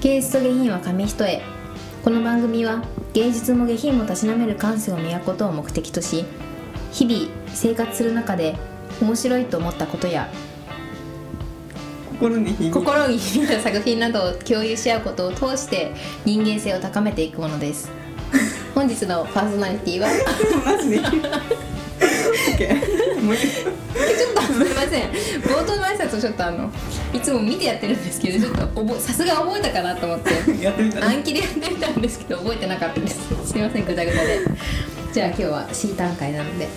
芸術と下品は紙一重。この番組は芸術も下品もたしなめる感性を磨くことを目的とし日々生活する中で面白いと思ったことや心に響い心に響いた作品などを共有し合うことを通して人間性を高めていくものです。本日のパーソナリティは？マジで？OK とすみません。冒頭の挨拶をちょっとあのいつも見てやってるんですけど ちょっとさすが覚えたかなと思って。回やってみたら暗記でやってみたんですけど覚えてなかったです。すみませんぐだぐだで。じゃあ今日は C 段階なので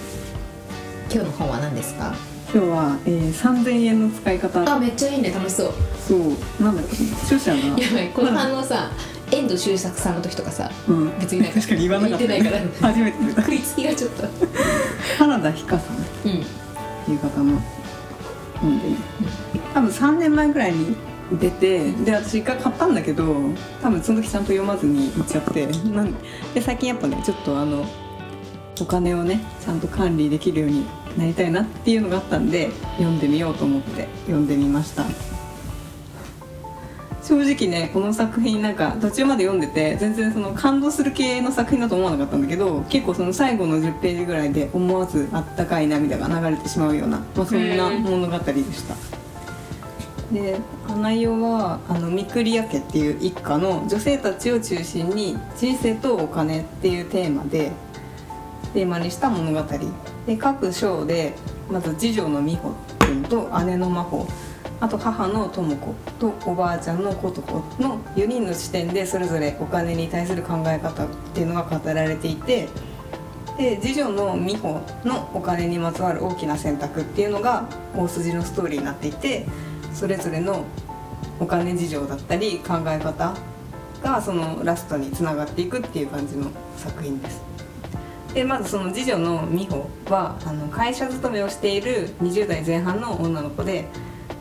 今日の本は何ですか？今日は、えー、3000円の使い方。あめっちゃいいね。楽しそう。そう。なんだっけ？著者がやばい。この反応さ遠藤周作さんの時とかさうん、別になんか確かに言わなかった。言ってないから。初めて食いつきがちょっと。原田ひかさん。っうん。ていう方の本で多分3年前ぐらいに出てで私一回買ったんだけど多分その時ちゃんと読まずに行っちゃってなんで最近やっぱねちょっとあのお金をねちゃんと管理できるようになりたいなっていうのがあったんで読んでみようと思って読んでみました。正直ねこの作品なんか途中まで読んでて全然その感動する系の作品だと思わなかったんだけど結構その最後の10ページぐらいで思わずあったかい涙が流れてしまうような、まあ、そんな物語でした。で内容はあのミクリア家っていう一家の女性たちを中心に人生とお金っていうテーマでテーマにした物語で各章でまず次女の美穂っていうのと姉の真帆あと母の智子とおばあちゃんの琴子の4人の視点でそれぞれお金に対する考え方っていうのが語られていてで次女の美穂のお金にまつわる大きな選択っていうのが大筋のストーリーになっていてそれぞれのお金事情だったり考え方がそのラストにつながっていくっていう感じの作品です。でまずその次女の美穂はあの会社勤めをしている20代前半の女の子で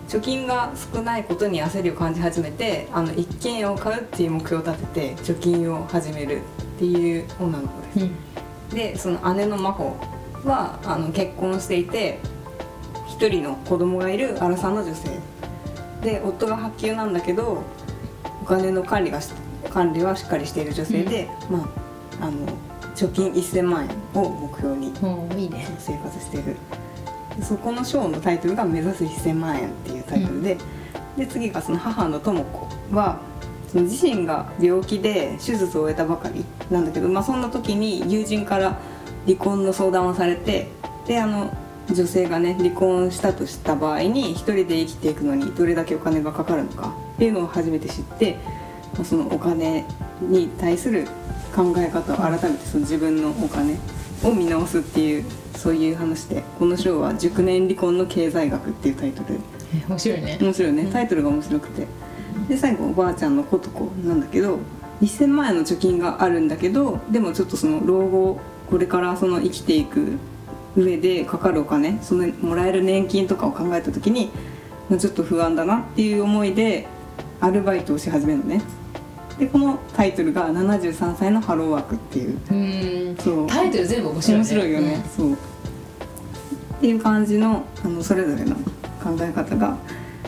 貯金が少ないことに焦りを感じ始めてあの一軒家を買うっていう目標を立てて貯金を始めるっていう女の子です。でその姉の真帆はあの結婚していて一人の子供がいるアラサーの女性。で夫が発給なんだけどお金の管理がし管理はしっかりしている女性で、まああの貯金1000万円を目標に生活している。でそこの章のタイトルが「目指す1000万円」っていうタイトルで、で次がその母の智子はその自身が病気で手術を終えたばかりなんだけど、まあ、そんな時に友人から離婚の相談をされてであの女性がね離婚したとした場合に一人で生きていくのにどれだけお金がかかるのかっていうのを初めて知ってまあそのお金に対する考え方を改めてその自分のお金を見直すっていうそういう話でこの章は「熟年離婚の経済学」っていうタイトル。面白いね。面白いね。タイトルが面白くて。で最後おばあちゃんのことこなんだけど1000万円の貯金があるんだけどでもちょっとその老後これからその生きていく上でかかるお金そのもらえる年金とかを考えた時にまあちょっと不安だなっていう思いでアルバイトをし始めるのねでこのタイトルが「73歳のハローワーク」っていう。うん。そう。タイトル全部面白いね。面白いよね、そう。っていう感じのあのそれぞれの考え方が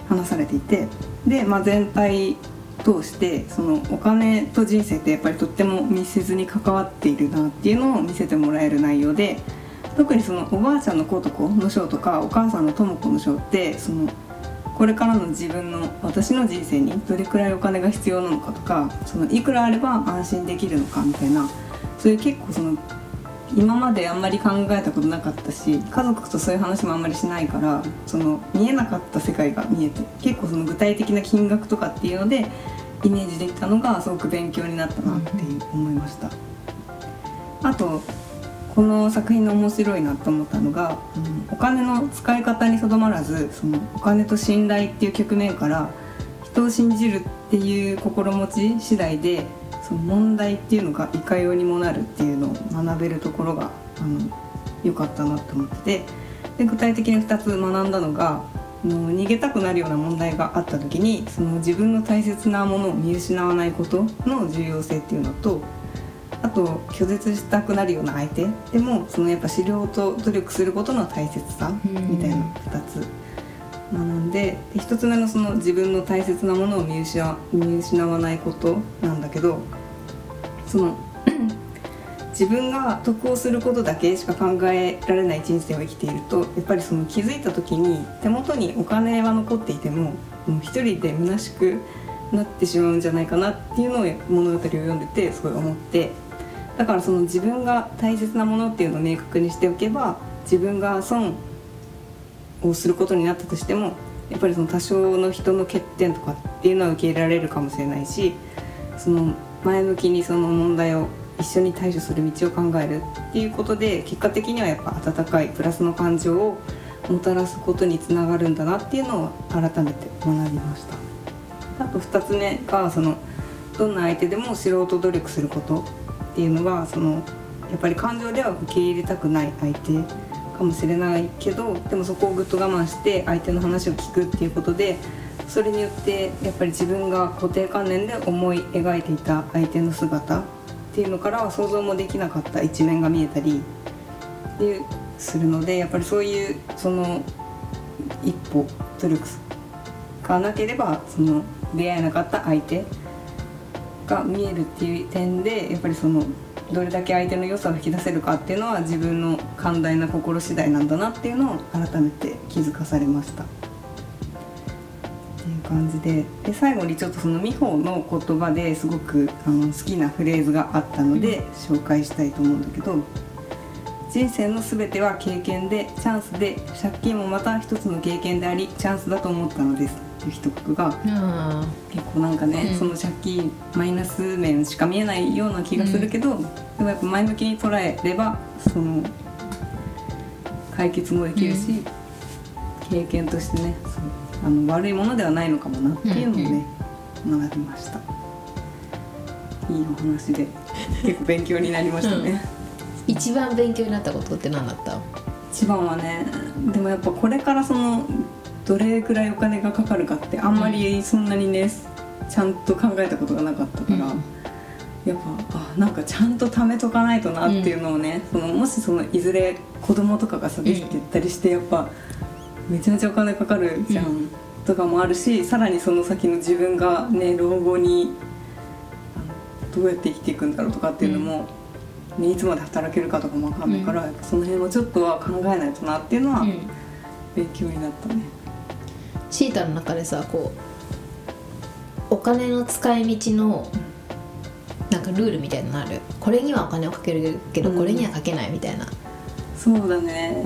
話されていて。で、まあ、全体通してそのお金と人生ってやっぱりとっても密接に関わっているなっていうのを見せてもらえる内容で特にそのおばあちゃんのことこの章とかお母さんのとも子の章ってそのこれからの自分の私の人生にどれくらいお金が必要なのかとかそのいくらあれば安心できるのかみたいなそういう結構その今まであんまり考えたことなかったし家族とそういう話もあんまりしないからその見えなかった世界が見えて結構その具体的な金額とかっていうのでイメージできたのがすごく勉強になったなって思いました。あとこの作品の面白いなと思ったのが、うんお金の使い方にとどまらずそのお金と信頼っていう局面から人を信じるっていう心持ち次第でその問題っていうのがいかようにもなるっていうのを学べるところがあの良かったなと思っててで具体的に2つ学んだのがの逃げたくなるような問題があった時にその自分の大切なものを見失わないことの重要性っていうのとあと拒絶したくなるような相手でもそのやっぱ資料と努力することの大切さうん。みたいな2つ学んでで一つ目のその自分の大切なものを見失わ見失わないことなんだけどその 自分が得をすることだけしか考えられない人生を生きているとやっぱりその気づいた時に手元にお金は残っていてももう一人で虚しくなってしまうんじゃないかなっていうのを物語を読んでてすごい思ってだからその自分が大切なものっていうのを明確にしておけば自分が損をすることになったとしてもやっぱりその多少の人の欠点とかっていうのは受け入れられるかもしれないしその前向きにその問題を一緒に対処する道を考えるっていうことで結果的にはやっぱ温かいプラスの感情をもたらすことにつながるんだなっていうのを改めて学びました。あと2つ目がそのどんな相手でも素人努力すること。っていうのがそのやっぱり感情では受け入れたくない相手かもしれないけどでもそこをぐっと我慢して相手の話を聞くっていうことでそれによってやっぱり自分が固定観念で思い描いていた相手の姿っていうのからは想像もできなかった一面が見えたりするのでやっぱりそういうその一歩努力がなければその出会えなかった相手が見えるっていう点でやっぱりそのどれだけ相手の良さを引き出せるかっていうのは自分の寛大な心次第なんだなっていうのを改めて気づかされました。っていう感じで。で最後にちょっとその美穂の言葉ですごくあの好きなフレーズがあったので紹介したいと思うんだけど「人生の全ては経験でチャンスで借金もまた一つの経験でありチャンスだと思ったのです」いう一言が結構なんかね、うん、その借金マイナス面しか見えないような気がするけど、うん、でもやっぱ前向きに捉えればその解決もできるし、うん、経験としてねあの悪いものではないのかもなっていうのをね、学びました。いいお話で結構勉強になりましたね、一番勉強になったことって何だった？一番はねでもやっぱこれからそのどれくらいお金がかかるかってあんまりそんなにねちゃんと考えたことがなかったから、うん、やっぱあなんかちゃんと貯めとかないとなっていうのをね、うん、そのもしそのいずれ子供とかがさできていったりしてやっぱめちゃめちゃお金かかるじゃん、うん、とかもあるしさらにその先の自分がね老後にどうやって生きていくんだろうとかっていうのも、ね、いつまで働けるかとかも分かんないから、その辺をちょっとは考えないとなっていうのは勉強になったね。シータの中でさこうお金の使い道のなんかルールみたいなのある？これにはお金をかけるけどこれにはかけないみたいな、うん、そうだね。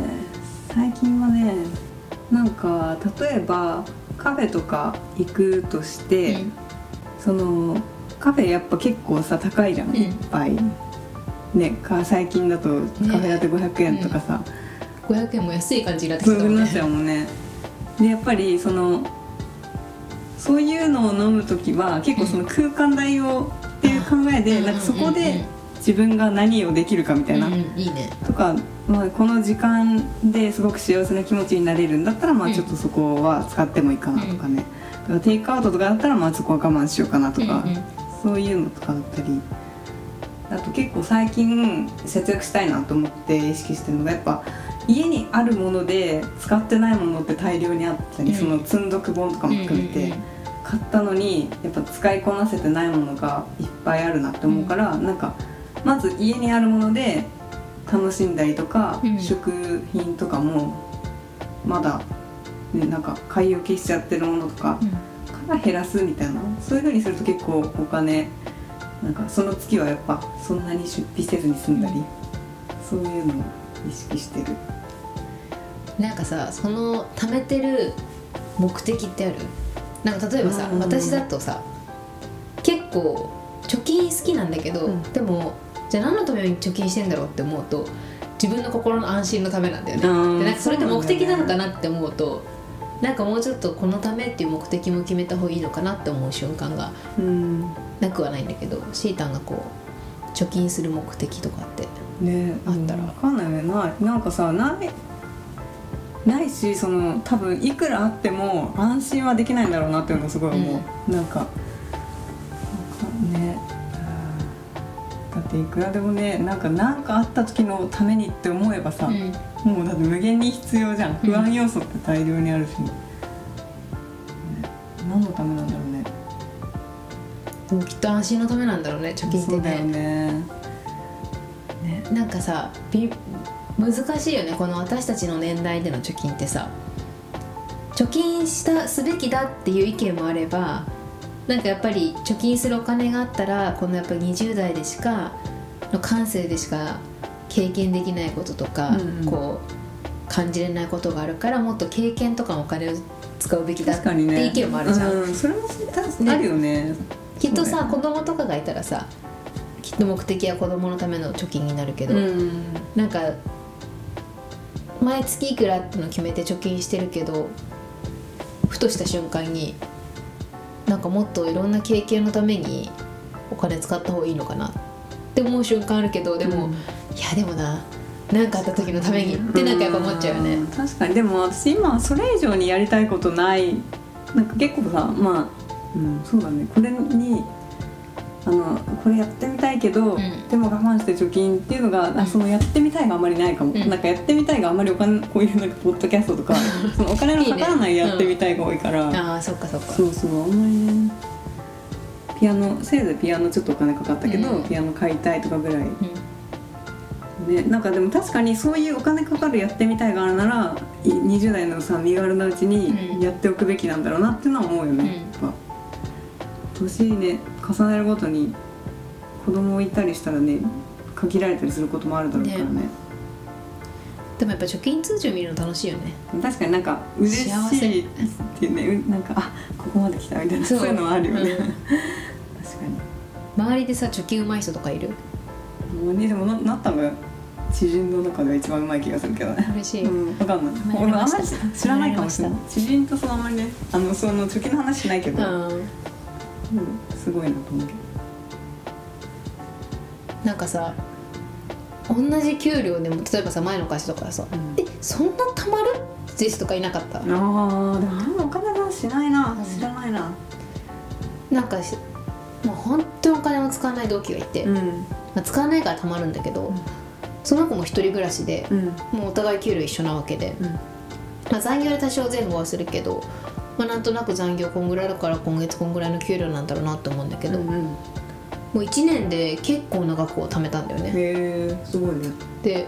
最近はねなんか例えばカフェとか行くとして、うん、そのカフェやっぱ結構さ高いじゃん、うん、いっぱいねか最近だとカフェだって500円とかさ、ねうん、500円も安い感じになってきたもんね。そうなっちゃうもんねでやっぱりそのそういうのを飲む時は結構その空間代をっていう考えで、なんかそこで自分が何をできるかみたいな、うん、いいね。とか、まあ、この時間ですごく幸せな気持ちになれるんだったらまあちょっとそこは使ってもいいかなとかね、だからテイクアウトとかだったらまあそこは我慢しようかなとか、そういうのとかだったり。あと結構最近節約したいなと思って意識してるのがやっぱ家にあるもので使ってないものって大量にあったり、うん、その積んどく本とかも含めて、買ったのにやっぱ使いこなせてないものがいっぱいあるなって思うから、うん、なんかまず家にあるもので楽しんだりとか、うん、食品とかもまだ、ね、なんか買い置きしちゃってるものとかから減らすみたいなそういうふうにすると結構お金なんかその月はやっぱそんなに出費せずに済んだり、そういうのを意識してる。なんかさその貯めてる目的ってある？なんか例えばさ、私だとさ結構貯金好きなんだけど、うん、でもじゃあ何のために貯金してんだろうって思うと自分の心の安心のためなんだよね。でなんかそれって目的なのかなって思うとなんかもうちょっとこのためっていう目的も決めた方がいいのかなって思う瞬間がなくはないんだけどシータンがこう貯金する目的とかってねあったら、分かんないよななんかさないないしその多分いくらあっても安心はできないんだろうなっていうのがすごい思う、うん、なんかね。だっていくらでもねなんか何かあった時のためにって思えばさ、うん、もうだって無限に必要じゃん。不安要素って大量にあるし、何のためなんだろうね。でもきっと安心のためなんだろうね貯金ってそうだよね。ねねなんかさび難しいよね。この私たちの年代での貯金ってさ。貯金したすべきだっていう意見もあればなんかやっぱり貯金するお金があったらこのやっぱり20代でしかの感性でしか経験できないこととか、うんうん。こう感じれないことがあるからもっと経験とかのお金を使うべきだって意見もあるじゃん、うん、それもあるよね。きっとさ、そうだよ子供とかがいたらさきっと目的は子供のための貯金になるけど、うん。なんか毎月いくらっての決めて貯金してるけどふとした瞬間になんかもっといろんな経験のためにお金使った方がいいのかなって思う瞬間あるけどでも、うん。いやでもな何かあった時のためにってなんかやっぱ思っちゃうよね。ん。確かに。でも私今それ以上にやりたいことない。なんか結構さまあ、うん、そうだね。これにあのこれやってみたいけど、ん。でも我慢して貯金っていうのが、うん。あそのやってみたいがあんまりないかも、うん。なんかやってみたいがあんまりお金 こういうなんかポッドキャストとか そのお金のかからないやってみたいが多いからああそっかそっか。そうそうあんまりね。ピアノせいぜいピアノちょっとお金かかったけど、うん。ピアノ買いたいとかぐらい。うん。ね、なんかでも確かにそういうお金かかるやってみたいがあるならい20代のさ身軽なうちうん。にやっておくべきなんだろうなっていうのは思うよね、うん。やっぱ年ね重ねるごとに子供いたりしたらね限られたりすることもあるだろうからね。でもやっぱ貯金通帳見るの楽しいよね。確かになんか嬉しいっていうねうなんかあここまで来たみたいなそそうういうのはあるよね、うん。確か周りでさ貯金うまい人とかいる？にもうねでもななったのが知人の中では一番うまい気がするけどね。嬉しい、うん、わかんない。俺あんまり知らないかもしれない。知人とそのあんまりね、あのその貯金の話しないけど、うん、うん。すごいなと思うけど。なんかさ同じ給料でも例えばさ前の会社とかでさ「うん。えそんなたまる?」って人とかいなかった？ああ、でもあんまお金の話しないな、うん。知らないな。なんかしもう本当にお金を使わない同期がいて、まうん、あ、使わないからたまるんだけど、ん。その子も一人暮らしでうん、もうお互い給料一緒なわけで、うん、まあ、残業で多少前後はするけど、まあ、なんとなく残業こんぐらいあるから今月こんぐらいの給料なんだろうなって思うんだけど、うん、うん。もう1年で結構な額を貯めたんだよね。へえ、すごいね。で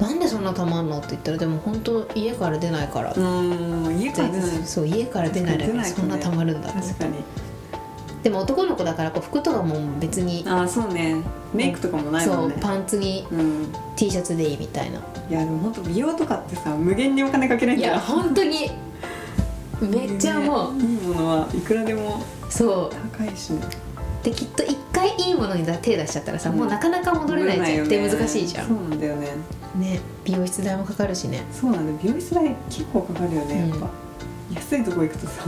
なんでそんなたまんのって言ったらでも本当家から出ないから、うん、家から出ない。そう家から出ないだそんなたまるんだって確かに。でも男の子だからこう服とかも別にああ、そうね。メイクとかもないもそうんね。パンツにうん。T シャツでいいみたいな。いや、でも本当美容とかってさ、無限にお金かけないんいやだよ。本当に。めっちゃもう。いいものはいくらでもそう。高いし。ね。できっと一回いいものに手出しちゃったらさ、うん。もうなかなか戻れないじゃん。戻れでよね。難しいじゃん。そうなんだよね。ね美容室代もかかるしね。そうなんだよ。美容室代結構かかるよねやっぱ、安いとこ行くとさ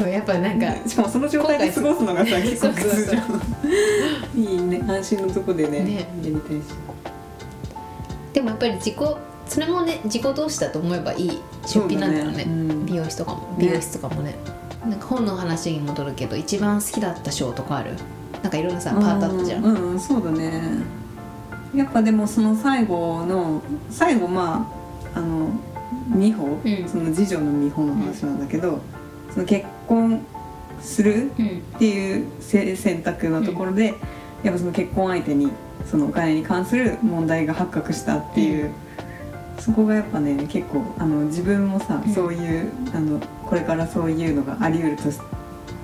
そうやっぱなんかしかもその状態で過ごすのがさ回 結構苦痛じゃんいいね。安心のとこでねね。やりたいし。でもやっぱり自己それもね自己投資だと思えばいい出費なんだろうね。ね。うん。美容室とかも。ね。美容室とかもね。なんか本の話に戻るけど一番好きだった賞とかある？なんかいろんなさパートあったじゃん、うん、うん。そうだね。やっぱでもその最後の最後まああの美穂、うん。その次女の美穂の話なんだけど、その結婚するうん。っていうせ選択のところで、やっぱその結婚相手にそのお金に関する問題が発覚したっていう、そこがやっぱね結構あの自分もさ、うん。そういうあのこれからそういうのがあり得る年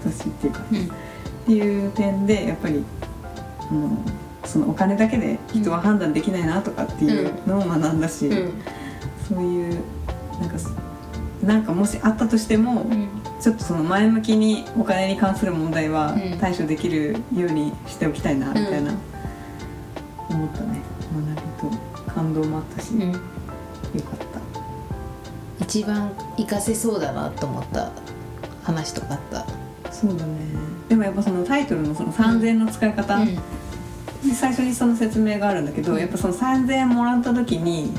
年っていうか、うん。っていう点でやっぱりあのそのお金だけで人は判断できないなとかっていうのを学んだし、うん。そういうなんかなんかもしあったとしても、うんちょっとその前向きにお金に関する問題はうん。対処できるようにしておきたいなみたいな、うん。思ったね。学びと感動もあったし、うん。よかった。一番活かせそうだなと思った話とかあった？そうだね。でもやっぱそのタイトルのその3000円の使い方、うん。最初にその説明があるんだけど、うん。やっぱその3000円もらった時に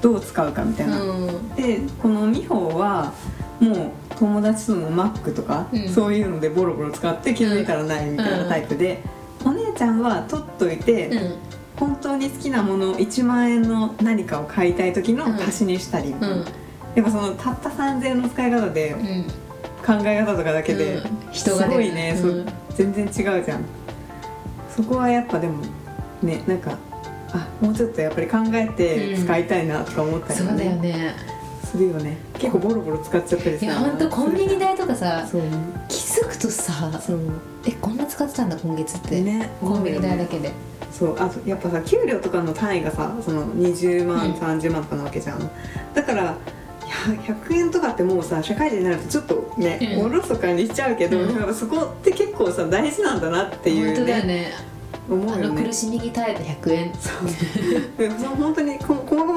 どう使うかみたいな、うん。でこの美穂はもう友達とのマックとか、うん。そういうのでボロボロ使って気づいたらないみたいなタイプで、お姉ちゃんは取っといて、うん。本当に好きなもの1万円の何かを買いたい時の足しにしたりやっぱそのたった3000円の使い方でうん。考え方とかだけで、すごいね、そううん。全然違うじゃん。そこはやっぱでもねなんかあもうちょっとやっぱり考えて使いたいなとか思ったりそうとかだよねするよね。結構ボロボロ使っちゃったりさいやほんとコンビニ代とかさ気づくとさえこんな使ってたんだ今月って、ね。コンビニ代だけで。そう。あとやっぱさ給料とかの単位がさその20万、うん。30万とかなわけじゃん。だからいや100円とかってもうさ社会人になるとちょっとね、うん。おろそかにしちゃうけど、うん。そこって結構さ大事なんだなっていう本当だよね。思うよね。の苦しみに耐えた100円。その本当に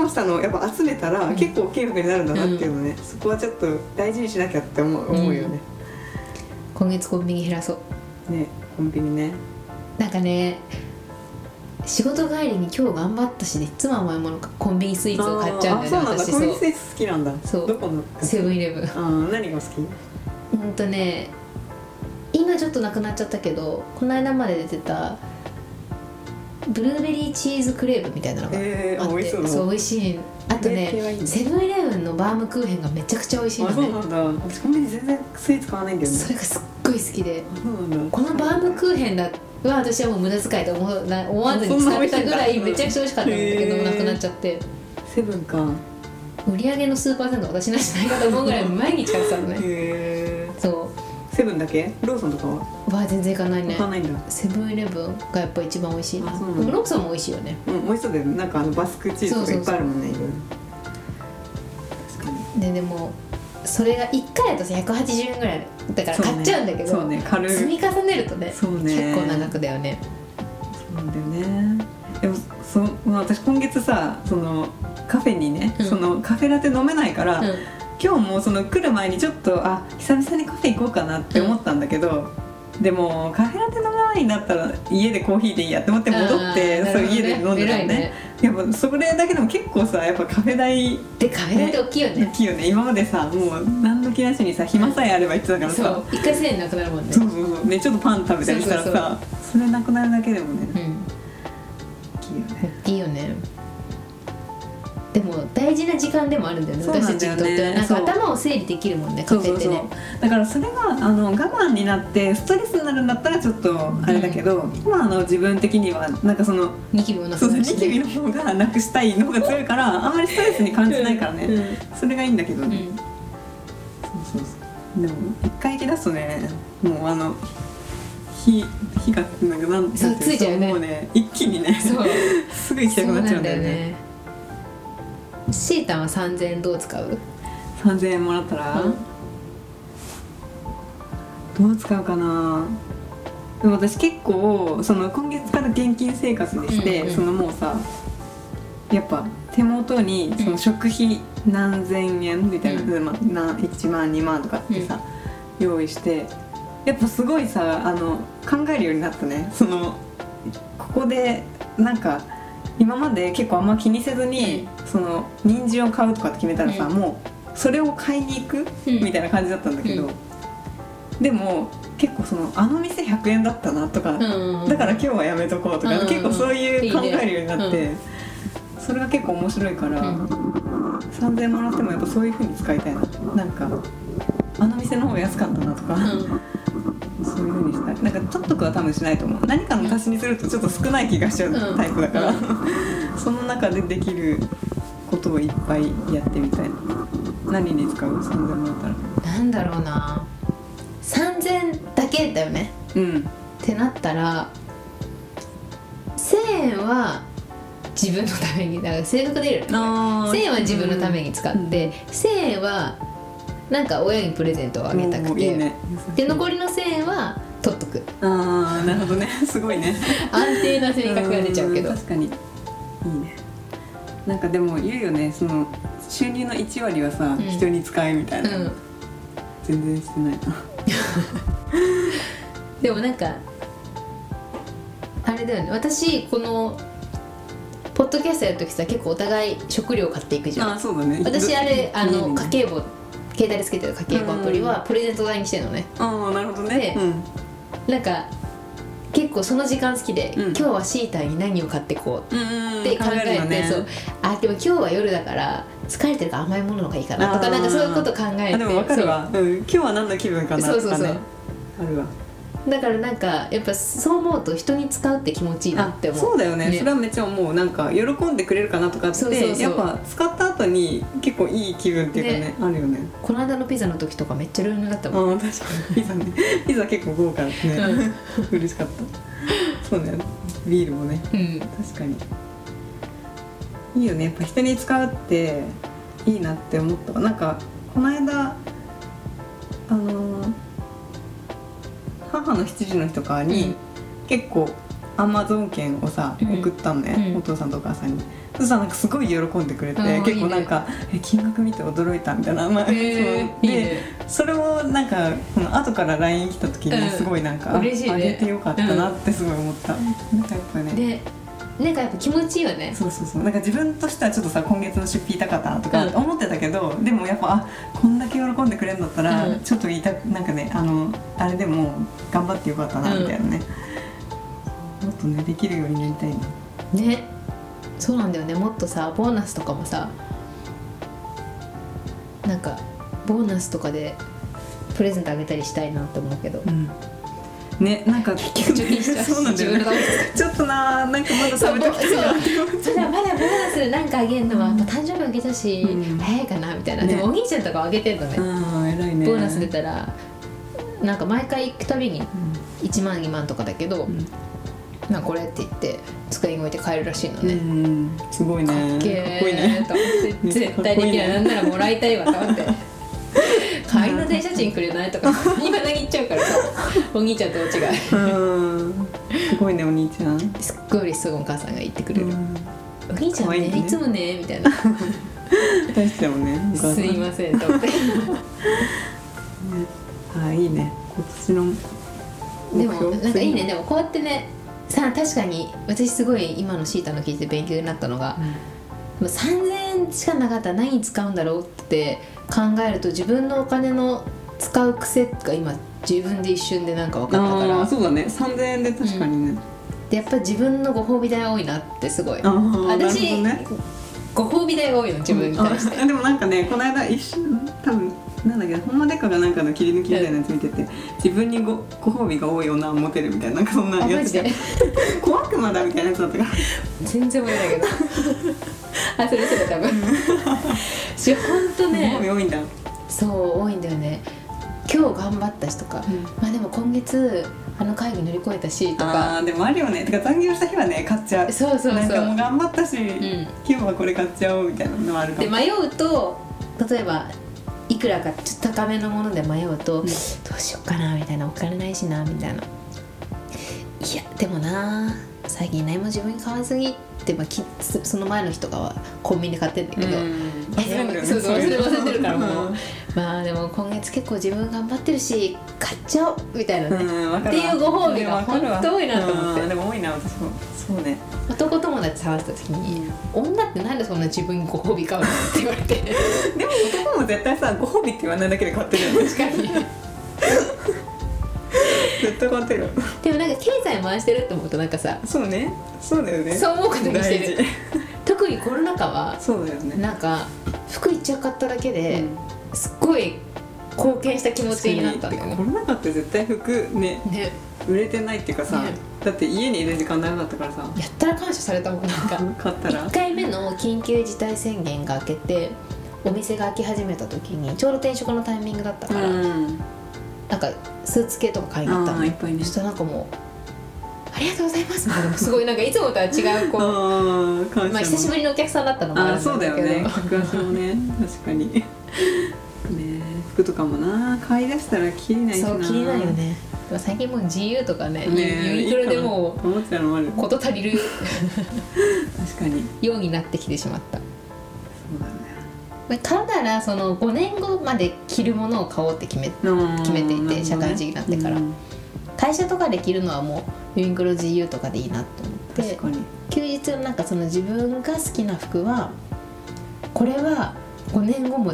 ましたのをやっぱ集めたら、うん。結構大きい額になるんだなっていうのね、そこはちょっと大事にしなきゃって思う思うよね、今月コンビニ減らそう。ねコンビニね。なんかね仕事帰りに今日頑張ったしね。いつも甘いものかコンビニスイーツを買っちゃうんだよねあそうなんだ。コンビニスイーツ好きなんだ。そう。どこの？セブンイレブン。あー何が好き？うんとね今ちょっとなくなっちゃったけどこの間まで出てたブルーベリーチーズクレープみたいなのがあって、えー、美味しそう。美味しい。あとねセブンイレブンのバームクーヘンがめちゃくちゃ美味しいのね。あそうなんだ。私コンビニ全然スイーツ買わないんだよね。それがすっごい好きで。このバームクーヘンだは私はもう無駄遣いと思うな思わずに使ったぐらいめちゃくちゃ美味しかったんだけどなくなっちゃって。セブンか。売り上げの数パーセント私なんじゃないかと思うぐらい毎日買ってたのね。へえそセブンだけ？ローソンとかは？うわあ全然いかないね。買わないんだ。セブンイレブンがやっぱ一番美味しいな。あそうなんだ。でもローソンも美味しいよね。うん美味しそうだよね。なんかあのバスクチーズとかいっぱいあるもんね。いろいろ確かにででもそれが1回だとさ180円ぐらいだから買っちゃうんだけど、そうね。軽い。積み重ねるとねそうね。結構長くだよね。そうなんだよね。でもそまあ私今月さそのカフェにね、うん。そのカフェラテ飲めないから、うん。今日もその来る前にちょっとあ久々にカフェ行こうかなって思ったんだけど、でもカフェラテ飲まないんだったら家でコーヒーでいいやって思って戻って、そう家で飲んでたのねね。やっぱそれだけでも結構さやっぱカフェ代でカフェラテ大きいよね。大きいよね。今までさもう何の気なしにさ暇さえあれば言ってたからそさう。1回1000円なくなるもんね。そうそうそう。ねちょっとパン食べたりしたらさそれなくなるだけでもね。うん。大きいよね。大きいよねでも大事な時間でもあるんだよね私たちにとっては。なんかそう。頭を整理できるもんねカそうそうそう。フェってね。だからそれがあの我慢になってストレスになるんだったらちょっとあれだけど、今の自分的にはなんかそのニキビもなそうそうくしねニキビの方がなくしたいの方が強いからあんまりストレスに感じないからね、うん。それがいいんだけどね、うん。そうそうそう。でも一回行き出すとねもうあの火火がなんかなんそうなんていついちゃうよね。もうね一気にねそう。すぐ行きたくなっちゃうんだよねシータンは3000円どう使う？3000円もらったら、うん。どう使うかな？でも私結構その今月から現金生活でして、うんうんそのもうさやっぱ手元にその食費何千円みたいな、うまあ、な1万2万とかってさ、用意してやっぱすごいさあの考えるようになったね。そのここでなんか今まで結構あんま気にせずに、その人参を買うとかって決めたらさ、うん。もうそれを買いに行く、うん。みたいな感じだったんだけど、うん。でも結構そのあの店100円だったなとか、うんだから今日はやめとこうとか、うん結構そういう考えるようになってそれが結構面白いから、うん。3000円もらってもやっぱそういう風に使いたいな。なんかあの店の方が安かったなとか、そういう風にしたい。なんか取っとくは多分しないと思う。何かの足しにするとちょっと少ない気がしちゃうタイプだから、その中でできることをいっぱいやってみたい。何に使う？3000円もらったら。なんだろうな。3000だけだよね。うん。ってなったら1000円は自分のためにだから正確でいるよねあ1000円は自分のために使って、1000円はなんか親にプレゼントをあげたくて。いいね。で残りの1000円は取っとく。ああなるほどね。すごいね。安定な性格が出ちゃうけど。ん確かに。いいね。なんかでも言うよね。その収入の1割はさ、ん。人に使えみたいな、うん。全然してないな。でもなんかあれだよね。私このポッドキャストやるときさ結構お互い食料買っていくじゃん。あそうだね。私あれあの家家計簿携帯でつけてる家計簿アプリはプレゼント代にしてるのね。ああなるほどね。でなんか結構その時間好きで、うん。今日はシーターに何を買ってこううんって考えて、そう。あでも今日は夜だから疲れてるから甘いものの方がいいかなとかなんかそういうこと考えて。あでも分かるわ。うん。今日は何の気分かなとかね。そうそうそう。あるわだからなんかやっぱそう思うと人に使うって気持ちいいなって思う。そうだよね。それはめっちゃ思う。なんか喜んでくれるかなとかってそうそうそう。やっぱ使った後に結構いい気分っていうかねね。あるよね。この間のピザの時とかめっちゃルールだったもん。ああ確かに。ピザね。ピザ結構豪華ですね、嬉しかった。そうだよ。ねビールもね。うん。確かに。いいよね。やっぱ人に使うっていいなって思ったなんかこの間母の七時の日とかに、うん。結構アマゾン券をさ、うん。送ったのね、うん。お父さんとお母さんに。そしたらなんかすごい喜んでくれて結構なんかえ金額見て驚いたみたいな、まあそう。でいいね。それをなんかこの後から LINE 来た時にうん。すごいなんか、あ嬉しいね。あげてよかったなってすごい思った、なんかやっぱね。でなんかやっぱ気持ちいいよね。そうそうそう。なんか自分としてはちょっとさ今月の出費痛かったなとかうん。思ってたけど、でもやっぱあこんだけ喜んでくれるんだったら、うん。ちょっと言いたなんかねあのあれでも頑張ってよかったなみたいなね、もっとねできるようになりたいな。ね。そうなんだよね。もっとさボーナスとかもさなんかボーナスとかでプレゼントあげたりしたいなって思うけどねなんか 結局貯金しちゃうし。そうなんだよね。ちょっとななんかまだ食べときたいなって思っちゃまだまだボーナスなんかあげるのは、まあ、誕生日あげたし、うん。早いかなみたいな、ね。でもお兄ちゃんとかあげてんのね、偉いね。ボーナス出たらなんか毎回行くたびに1万2万とかだけど、うん。なこれって言って机に置いて帰るらしいのうん、ね、うん、すごいね。かっこいいね。ーと思って。ね絶対できない、ねなんならもらいたいわと思って賃くれないとか。今だけ言っちゃうからさ。お兄ちゃんと違いうん。すごいねお兄ちゃん、すっごい嬉しそうお母さんが言ってくれる、お兄ちゃんねいね。いつもねみたいな。大してもねすいませんと思って。あいいね。今年のでもなんかいいね。でもこうやってねさ確かに私すごい今のシータの聞いて勉強になったのが、でも3000円しかなかったら何に使うんだろうって考えると自分のお金の使う癖が今自分で一瞬でなんか分かったかあら。あそうだね。3000円で確かにね、でやっぱ自分のご褒美代多いなってすごい。ああなるほ私、どね。ご褒美代が多いの自分に対して、あでもなんかねこの間一瞬多分なんだっけほんまでっかがなんかの切り抜きみたいなやつ見てて自分にごご褒美が多い女はモテるみたいななんかそんなやつで。小悪魔だみたいなやつだったから。全然覚えないけど。あそれそれ多分。しほんとご褒美ね多いんだ。そう多いんだよね今日頑張ったしとか、うん。まあでも今月あの会議乗り越えたしとあか。あでもあるよね。てか残業した日はね買っちゃう。そうそうそう。なんかもう頑張ったし、ん。今日はこれ買っちゃおうみたいなのはあるかも。で迷うと例えばいくらかちょっと高めのもので迷うと、ん。どうしようかなみたいな。お金ないしなみたいな。いやでもな最近何も自分に買わずにって、まあ、きそその前の日とかはコンビニで買ってんだけど、うんいやでもそうそう忘れ忘れてるからもう。まあでも今月結構自分頑張ってるし買っちゃおうみたいなね、っていうご褒美が本当多いなと思って。うんでも多いな私も。そうね。男友達と話した時に「女ってなんでそんな自分にご褒美買うの?」って言われて。でも男も絶対さご褒美って言わないだけで買ってるよね。確かに。絶対買ってるでもなんか経済回してるって思うとなんかさそうね。そうだよね。そう思うことにしてる特にコロナ禍はそうだよね。なんか服一着買っただけでうん。すっごい貢献した気持ちになったんだよコねロナ禍って絶対服ねね。売れてないっていうかさ、ね。だって家にいる時間長かったからさ。やったら感謝されたもんなんか。買ったら。1回目の緊急事態宣言が明けてお店が開き始めた時にちょうど転職のタイミングだったから、ん。なんかスーツ系とか買いに行ったのあーいっぱいね。そしたらなんかもう「ありがとうございます」すごいなんかいつもとは違うこう まあ久しぶりのお客さんだったのもあるんだけど。だよね。客足もね 確かに。ね服とかもな。買い出したらきりないしな。そう気になるよね。最近もう GU とかねねユニクロでもう事足りる。確かに。ようになってきてしまった。そうだね。まあ買うならその5年後まで着るものを買おうって決め決めていて社会人になってから。うん会社とかで着るのはもうユニクロ GU とかでいいなと思って。休日のなんかその自分が好きな服はこれは5年後も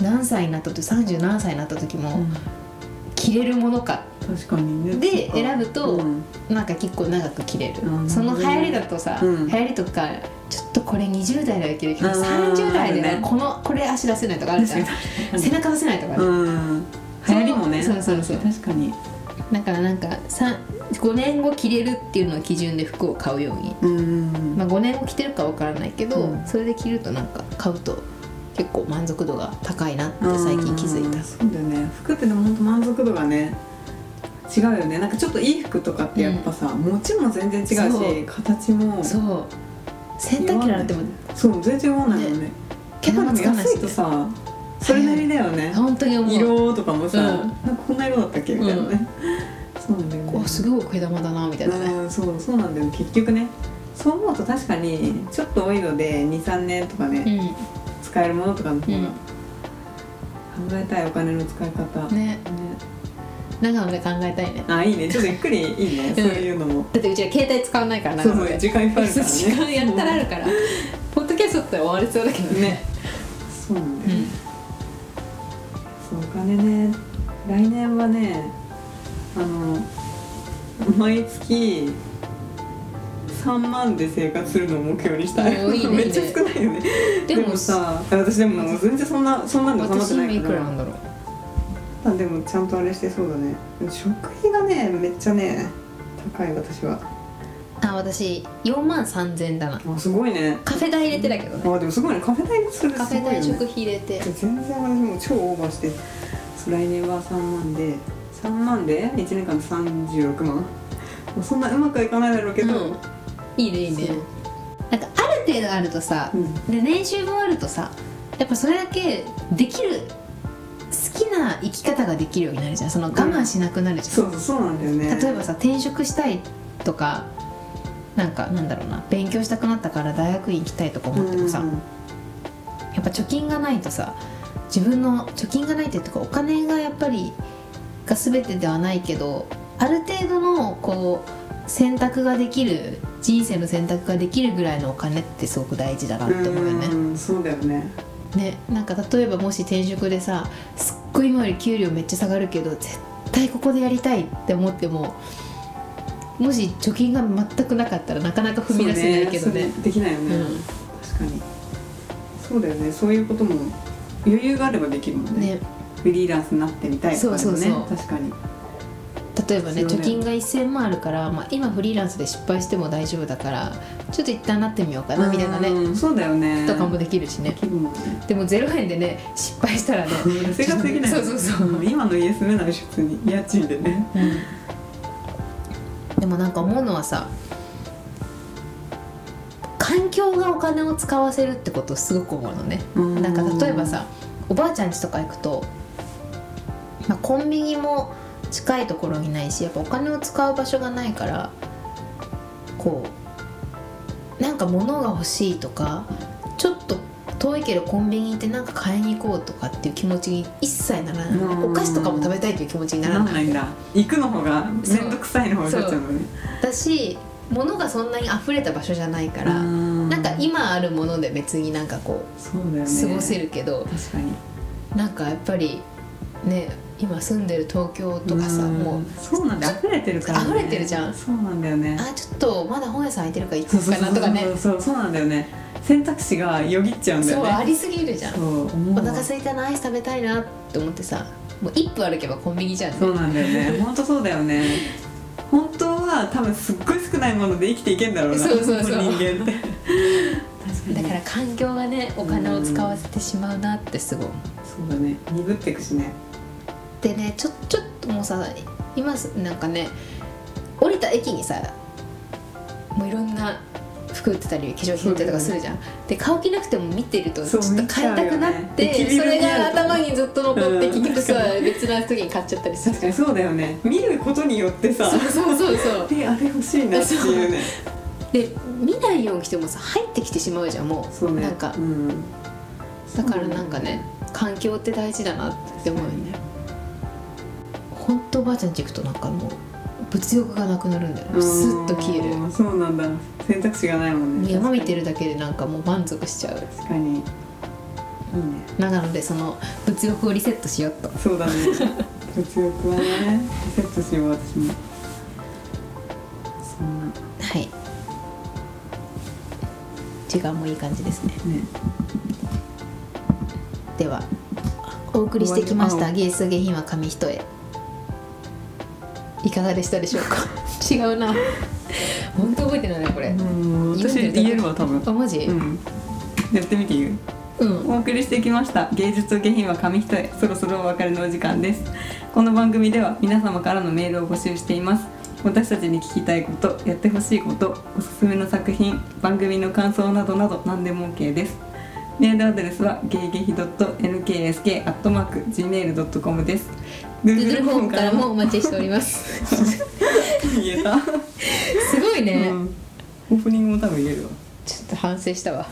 何歳になった時30何歳になった時も着着れるものか。確かにね。で選ぶとうん。なんか結構長く着れる。うん。その流行りだとさ、うん。流行りとかちょっとこれ20代ではいけるけどうん30代ではこのこれ足出せないとかあるじゃん。背中出せないとかある、うん。流行りもね。そうそうそう。確かにだからなんかさ5年後着れるっていうのを基準で服を買うように、うん。まあ、5年後着てるかわからないけど、うん。それで着るとなんか買うと結構満足度が高いなって最近気づいた。うん。そうだよね。服ってでも本当満足度がね違うよね。なんかちょっといい服とかってやっぱさ、持ちも全然違うし形も。そう。洗濯機洗ってもそう全然合わないもんね毛玉つかないし安いとさそれなりだよね。本当に思う。色とかもさ、うん。なんかこんな色だったっけみたいなね、そうなんだよね。おすごい毛玉だなみた。いなねうんそうそうなんだよ。結局ねそう思うと確かにちょっと多いので23年とかね、う使えるものとかの方が、うん。考えたいお金の使い方。んね。長野で考えたいね。あいいね。ちょっとゆっくりいいね、ん。そういうのも。だってうちら携帯使わないからそうそう時間いっぱいあるからね。時間やったらあるから。ポッドキャストだったら終わりそうだけどね。ね。そうなんだよお金ね来年はねあの毎月3万で生活するのを目標にしたい。おーいいね。めっちゃ少ないよね。でもでもさ私でも全然そんなそんなんで収まって私今いないから。くらなんだろう？あでもちゃんとあれしてそうだね。食費がねめっちゃね高い私はあ私4万3000だな。あすごいね。カフェ代入れてだけどね。あでもすごいね。カフェ代するカフェ代食費入れて。全然私もう超オーバーして。そう来年は3万で。3万で？1年間で36万？もうそんなうまくはいかないだろうけど、うん。いいねいいね。そう。なんかある程度あるとさ、うん。で年収もあるとさやっぱそれだけできる好きな生き方ができるようになるじゃん。その我慢しなくなるじゃん、そうそうそうなんだよね。例えばさ転職したいとかなんかなんだろうな勉強したくなったから大学院行きたいとか思ってもさ、うんやっぱ貯金がないとさ自分の貯金がないっていうかお金がやっぱりが全てではないけどある程度のこう選択ができる人生の選択ができるぐらいのお金ってすごく大事だなって思うよね。うんそうだよねねなんか例えばもし転職でさすっごい今より給料めっちゃ下がるけど絶対ここでやりたいって思ってももし貯金が全くなかったらなかなか踏み出せないけどね。そうできないよね、うん。確かに。そうだよね。そういうことも余裕があればできるもんね。ね。フリーランスになってみたいとかね。そうそうそう。確かに。例えばね貯金が1000万あるから、まあ、今フリーランスで失敗しても大丈夫だからちょっと一旦なってみようかなみたいなね。うんそうだよね。とかもできるしね。ね。でも0円でね失敗したらね 生活できないそうそうそう、今の家住めないし普通に。家賃でねでもなんか思うのはさ環境がお金を使わせるってことをすごく思うのね。うん。なんか例えばさおばあちゃん家とか行くと、まあ、コンビニも近いところにないしやっぱお金を使う場所がないからこうなんか物が欲しいとかちょっと遠いけどコンビニ行ってなんか買いに行こうとかっていう気持ちに一切ならない。うん。お菓子とかも食べたいという気持ちにならない。なんだ。行くの方が面倒くさいの方が勝っちゃうのねだし物がそんなに溢れた場所じゃないからななんか今あるもので別になんかこそうね。過ごせるけど、確かに。なんかやっぱりね今住んでる東京とかさん。もうそうなんだ。溢れてるから、ね、溢れてるじゃん。そうなんだよね。あちょっとまだ本屋さん空いてるから行こそううかなとかね。そうそう。そうなんだよね選択肢がよぎっちゃうんだよね。そうありすぎるじゃん。お腹空いたなアイス食べたいなって思ってさもう一歩歩けばコンビニじゃん。ねそうなんだよね。本当そうだよね。本当は多分すっごい少ないもので生きていけんだろうなそうそうそう。人間って。確かにだから環境がねお金を使わせてしまうなってすごいそうだね。鈍っていくしね。でねちょちょっともうさ今すなんかね降りた駅にさもういろんな服売ってたり化粧品売ってたりとかするじゃん、で買う気なくても見てるとちそうょっと買いたくなっ見てねそれが頭にずっと残ってうん結局さ確か別な時に買っちゃったりする確かにそうだよね。見ることによってさ。そうそうそうそう。えあれ欲しいなっていうね。で見ないようにしてもさ入ってきてしまうじゃんもう。そうね。なんか。うん。だからなんかね環境って大事だなって思うよね。ほんとおばあちゃんち行くとなんかもう物欲がなくなるんだよね。スッと消える。うんそうなんだ。選択肢がないもんね。山見てるだけでなんかもう満足しちゃう。確かに。いいね。なのでその物欲をリセットしようと。そうだね。物欲はねリセットしよう私も。そんな。はい。時間もいい感じですね。ね。ではお送りしてきました「終わ芸術下品は紙一重」いかがでしたでしょうか？違うな。本当覚えてないなこれ、うん私言えるわ多分。あマジ？うん。やってみて言う。うん、お送りしてきました。芸術下品は紙一重。そろそろお別れのお時間です。この番組では皆様からのメールを募集しています。私たちに聞きたいことやってほしいことおすすめの作品番組の感想などなど何でも OK です。メールアドレスはゲイゲヒ .nksk.gmail.com です Google フォームからもお待ちしております。言えた、すごいね、うん、オープニングも多分言えるわちょっと反省したわ